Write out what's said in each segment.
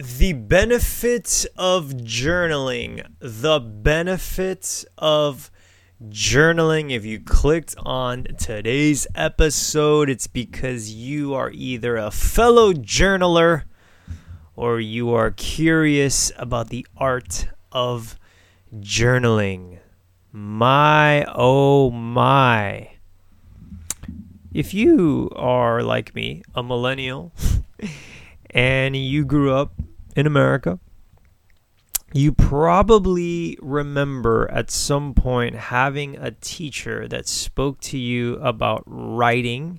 The benefits of journaling. The benefits of journaling. If you clicked on today's episode, it's because you are either a fellow journaler or you are curious about the art of journaling. My, oh my. If you are like me, a millennial, and you grew up in America, you probably remember at some point having a teacher that spoke to you about writing.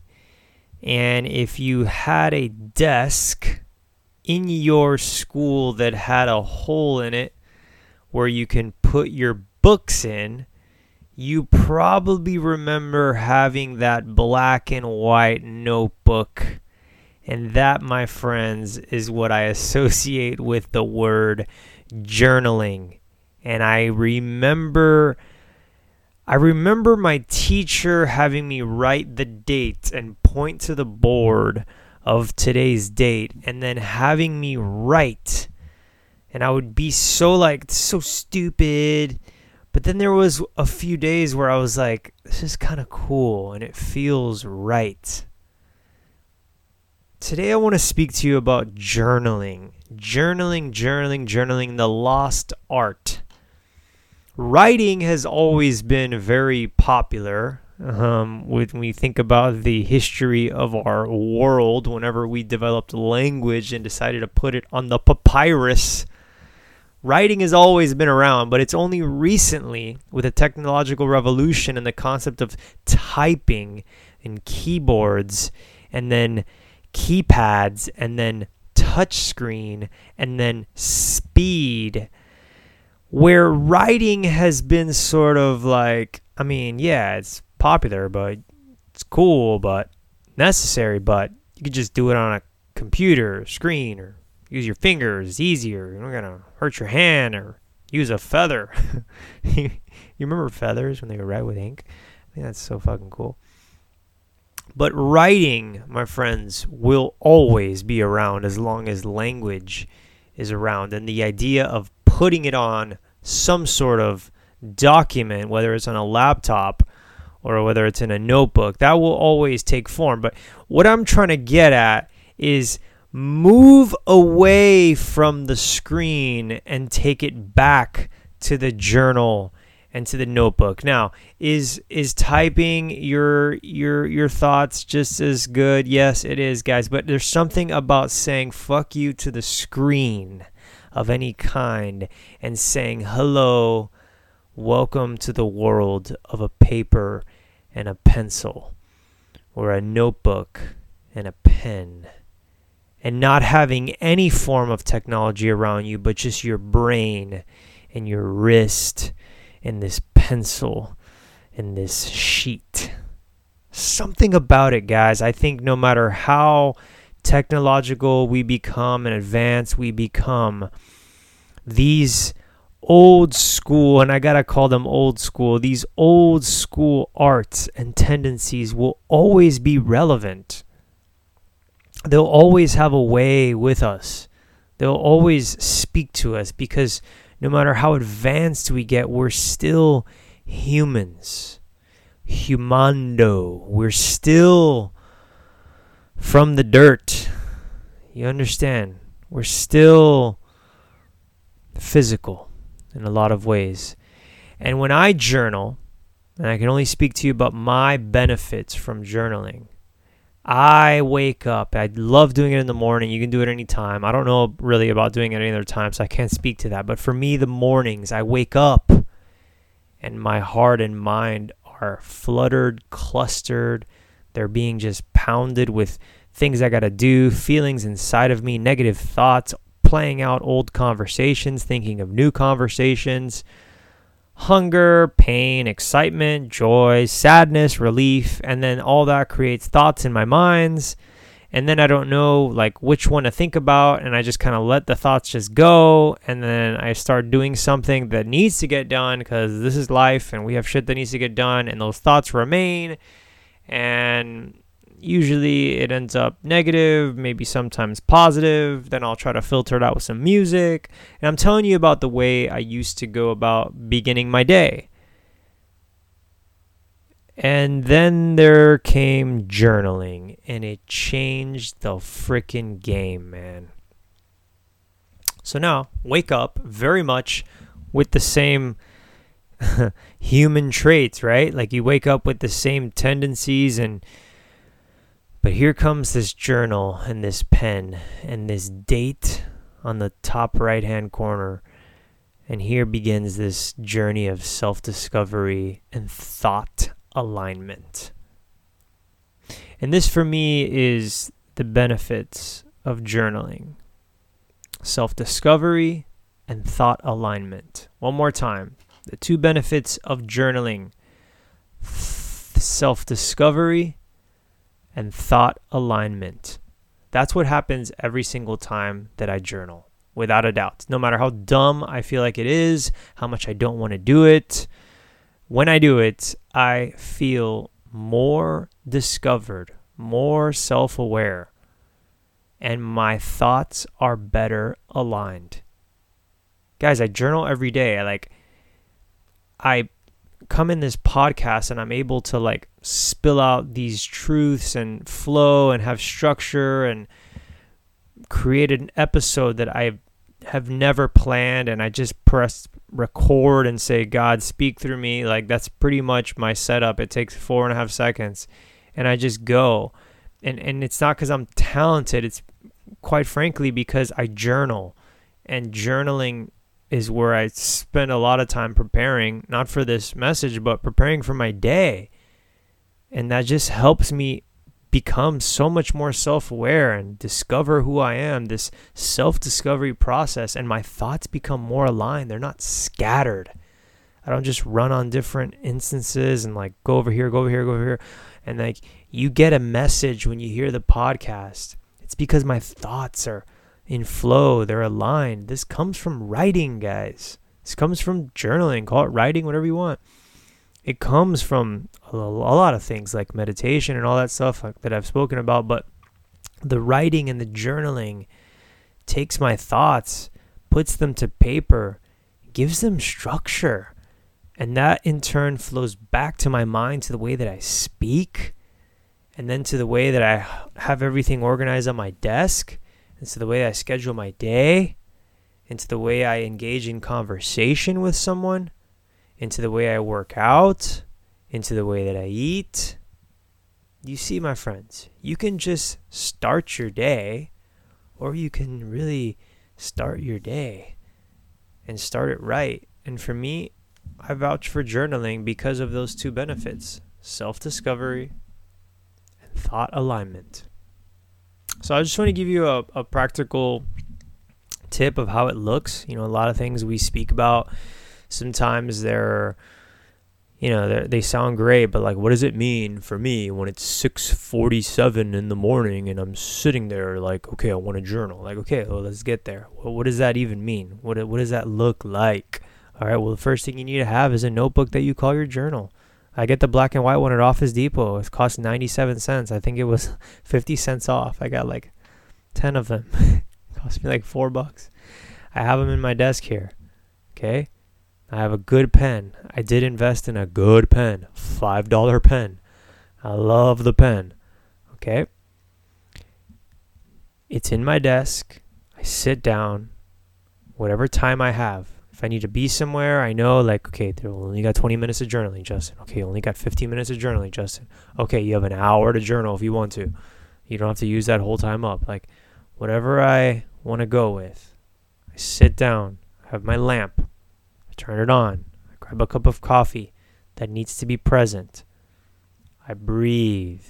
And if you had a desk in your school that had a hole in it where you can put your books in, you probably remember having that black and white notebook and that, my friends, is what I associate with the word journaling. And I remember I remember my teacher having me write the date and point to the board of today's date and then having me write. And I would be so like so stupid. But then there was a few days where I was like this is kind of cool and it feels right Today, I want to speak to you about journaling. Journaling, journaling, journaling, the lost art. Writing has always been very popular. Um, when we think about the history of our world, whenever we developed language and decided to put it on the papyrus, writing has always been around, but it's only recently, with the technological revolution and the concept of typing and keyboards, and then keypads and then touchscreen and then speed where writing has been sort of like I mean, yeah, it's popular, but it's cool, but necessary, but you could just do it on a computer screen or use your fingers, it's easier. You're not gonna hurt your hand or use a feather. you remember feathers when they were red with ink? I think that's so fucking cool. But writing, my friends, will always be around as long as language is around. And the idea of putting it on some sort of document, whether it's on a laptop or whether it's in a notebook, that will always take form. But what I'm trying to get at is move away from the screen and take it back to the journal and to the notebook. Now, is is typing your your your thoughts just as good? Yes, it is, guys, but there's something about saying fuck you to the screen of any kind and saying hello, welcome to the world of a paper and a pencil or a notebook and a pen and not having any form of technology around you but just your brain and your wrist in this pencil, in this sheet. Something about it, guys. I think no matter how technological we become and advanced we become, these old school, and I gotta call them old school, these old school arts and tendencies will always be relevant. They'll always have a way with us. They'll always speak to us because no matter how advanced we get, we're still humans. Humando. We're still from the dirt. You understand? We're still physical in a lot of ways. And when I journal, and I can only speak to you about my benefits from journaling, I wake up. I love doing it in the morning. You can do it anytime. I don't know really about doing it any other time, so I can't speak to that. But for me, the mornings, I wake up and my heart and mind are fluttered, clustered. They're being just pounded with things I got to do, feelings inside of me, negative thoughts, playing out old conversations, thinking of new conversations hunger, pain, excitement, joy, sadness, relief, and then all that creates thoughts in my minds. And then I don't know like which one to think about, and I just kind of let the thoughts just go. And then I start doing something that needs to get done because this is life and we have shit that needs to get done, and those thoughts remain. And usually it ends up negative, maybe sometimes positive. Then I'll try to filter it out with some music. And I'm telling you about the way I used to go about beginning my day. And then there came journaling, and it changed the freaking game, man. So now, wake up very much with the same human traits, right? Like you wake up with the same tendencies and but here comes this journal and this pen and this date on the top right hand corner. And here begins this journey of self discovery and thought alignment. And this for me is the benefits of journaling self discovery and thought alignment. One more time the two benefits of journaling self discovery and thought alignment. That's what happens every single time that I journal, without a doubt. No matter how dumb I feel like it is, how much I don't want to do it, when I do it, I feel more discovered, more self aware, and my thoughts are better aligned. Guys, I journal every day. I like, I come in this podcast and I'm able to like spill out these truths and flow and have structure and create an episode that I have never planned and I just press record and say, God, speak through me. Like that's pretty much my setup. It takes four and a half seconds and I just go. And and it's not because I'm talented, it's quite frankly because I journal. And journaling is where I spend a lot of time preparing, not for this message, but preparing for my day. And that just helps me become so much more self aware and discover who I am, this self discovery process, and my thoughts become more aligned. They're not scattered. I don't just run on different instances and like go over here, go over here, go over here. And like you get a message when you hear the podcast. It's because my thoughts are in flow, they're aligned. This comes from writing, guys. This comes from journaling. Call it writing, whatever you want. It comes from a, lot of things like meditation and all that stuff that I've spoken about, but the writing and the journaling takes my thoughts, puts them to paper, gives them structure. And that in turn flows back to my mind to the way that I speak and then to the way that I have everything organized on my desk into the way I schedule my day, into the way I engage in conversation with someone, into the way I work out, into the way that I eat. You see, my friends, you can just start your day, or you can really start your day and start it right. And for me, I vouch for journaling because of those two benefits self discovery and thought alignment. So I just want to give you a, a practical tip of how it looks. You know, a lot of things we speak about, sometimes they're, you know, they sound great, but like, what does it mean for me when it's 6:47 in the morning and I'm sitting there like, okay, I want to journal. Like, okay, well, let's get there. Well, what does that even mean? What what does that look like? All right. Well, the first thing you need to have is a notebook that you call your journal. I get the black and white one at Office Depot. It cost 97 cents. I think it was 50 cents off. I got like 10 of them. cost me like 4 bucks. I have them in my desk here. Okay? I have a good pen. I did invest in a good pen. $5 pen. I love the pen. Okay? It's in my desk. I sit down whatever time I have if I need to be somewhere, I know like okay, they only got 20 minutes of journaling, Justin. Okay, only got 15 minutes of journaling, Justin. Okay, you have an hour to journal if you want to. You don't have to use that whole time up. Like whatever I want to go with. I sit down, I have my lamp, I turn it on, I grab a cup of coffee that needs to be present. I breathe.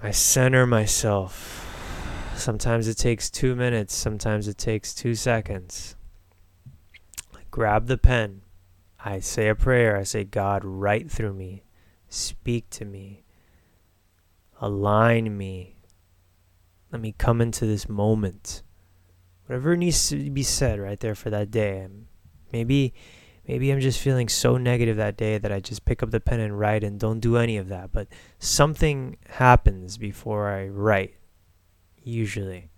I center myself. Sometimes it takes two minutes, sometimes it takes two seconds. I grab the pen. I say a prayer. I say, God, write through me. Speak to me. Align me. Let me come into this moment. Whatever needs to be said right there for that day. Maybe Maybe I'm just feeling so negative that day that I just pick up the pen and write and don't do any of that. But something happens before I write, usually.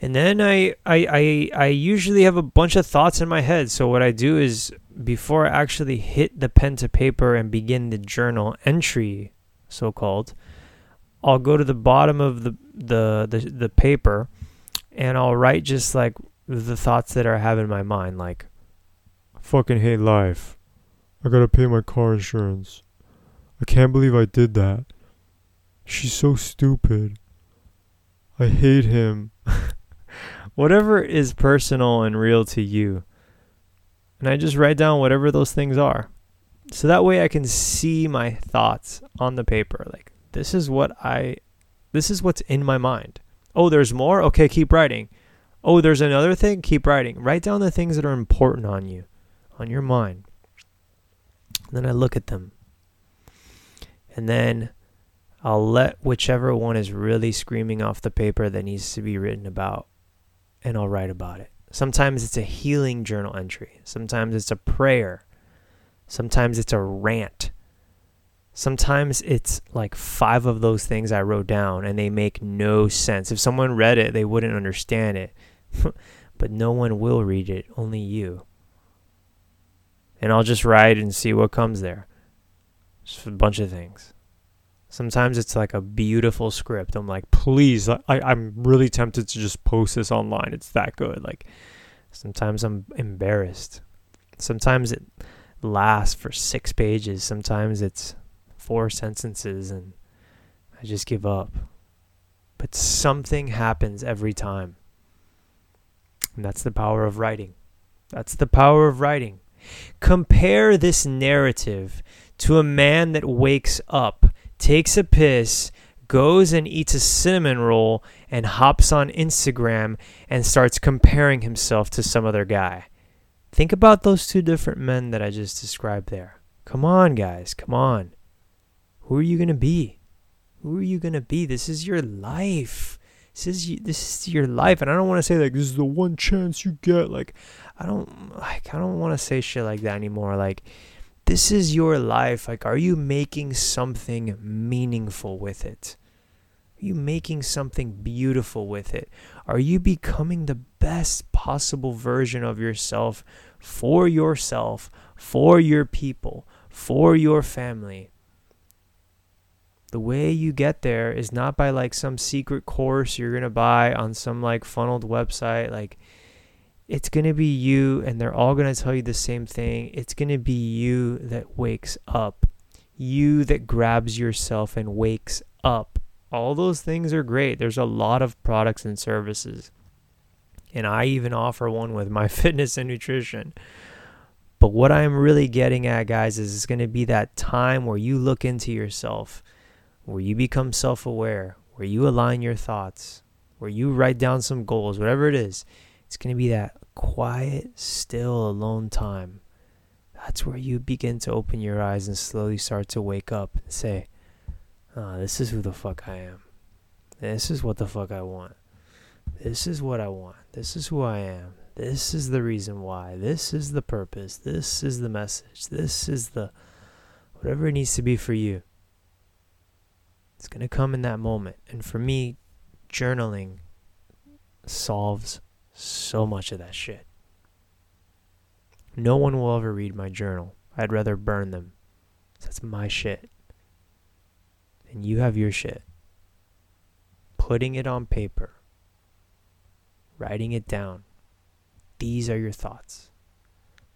And then I, I, I, I usually have a bunch of thoughts in my head. So what I do is before I actually hit the pen to paper and begin the journal entry, so called, I'll go to the bottom of the, the, the, the paper and I'll write just like the thoughts that I have in my mind, like fucking hate life. I gotta pay my car insurance. I can't believe I did that. She's so stupid. I hate him. whatever is personal and real to you. And I just write down whatever those things are. So that way I can see my thoughts on the paper. Like, this is what I, this is what's in my mind. Oh, there's more? Okay, keep writing. Oh, there's another thing? Keep writing. Write down the things that are important on you, on your mind. And then I look at them. And then I'll let whichever one is really screaming off the paper that needs to be written about and I'll write about it. Sometimes it's a healing journal entry. Sometimes it's a prayer. Sometimes it's a rant. Sometimes it's like five of those things I wrote down and they make no sense. If someone read it, they wouldn't understand it. but no one will read it, only you. And I'll just write and see what comes there. Just a bunch of things. Sometimes it's like a beautiful script. I'm like, please, I, I'm really tempted to just post this online. It's that good. Like, sometimes I'm embarrassed. Sometimes it lasts for six pages. Sometimes it's four sentences and I just give up. But something happens every time. And that's the power of writing. That's the power of writing. Compare this narrative to a man that wakes up takes a piss, goes and eats a cinnamon roll, and hops on Instagram and starts comparing himself to some other guy. Think about those two different men that I just described there. Come on, guys, come on. Who are you going to be? Who are you going to be? This is your life. This is this is your life, and I don't want to say like this is the one chance you get. Like, I don't like I don't want to say shit like that anymore. Like, this is your life. Like, are you making something meaningful with it? Are you making something beautiful with it? Are you becoming the best possible version of yourself for yourself, for your people, for your family? The way you get there is not by like some secret course you're going to buy on some like funneled website. Like, it's going to be you, and they're all going to tell you the same thing. It's going to be you that wakes up, you that grabs yourself and wakes up. All those things are great. There's a lot of products and services. And I even offer one with my fitness and nutrition. But what I'm really getting at, guys, is it's going to be that time where you look into yourself, where you become self aware, where you align your thoughts, where you write down some goals, whatever it is. It's going to be that quiet, still, alone time, that's where you begin to open your eyes and slowly start to wake up and say, oh, this is who the fuck I am. This is what the fuck I want. This is what I want. This is who I am. This is the reason why. This is the purpose. This is the message. This is the whatever it needs to be for you. It's going to come in that moment. And for me, journaling solves so much of that shit. No one will ever read my journal. I'd rather burn them. That's my shit. And you have your shit. Putting it on paper, writing it down. These are your thoughts.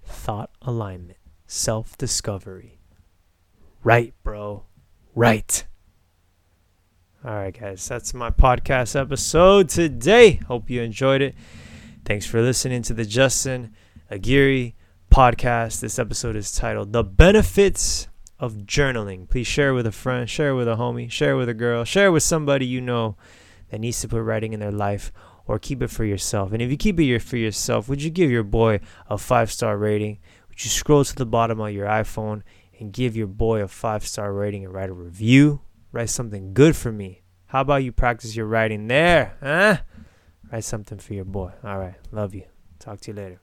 Thought alignment, self discovery. Right, bro. Right. All right, guys, that's my podcast episode today. Hope you enjoyed it. Thanks for listening to the Justin Aguirre podcast. This episode is titled The Benefits of Journaling. Please share with a friend, share with a homie, share with a girl, share with somebody you know that needs to put writing in their life or keep it for yourself. And if you keep it for yourself, would you give your boy a five star rating? Would you scroll to the bottom of your iPhone and give your boy a five star rating and write a review? Write something good for me. How about you practice your writing there, huh? Write something for your boy. All right. Love you. Talk to you later.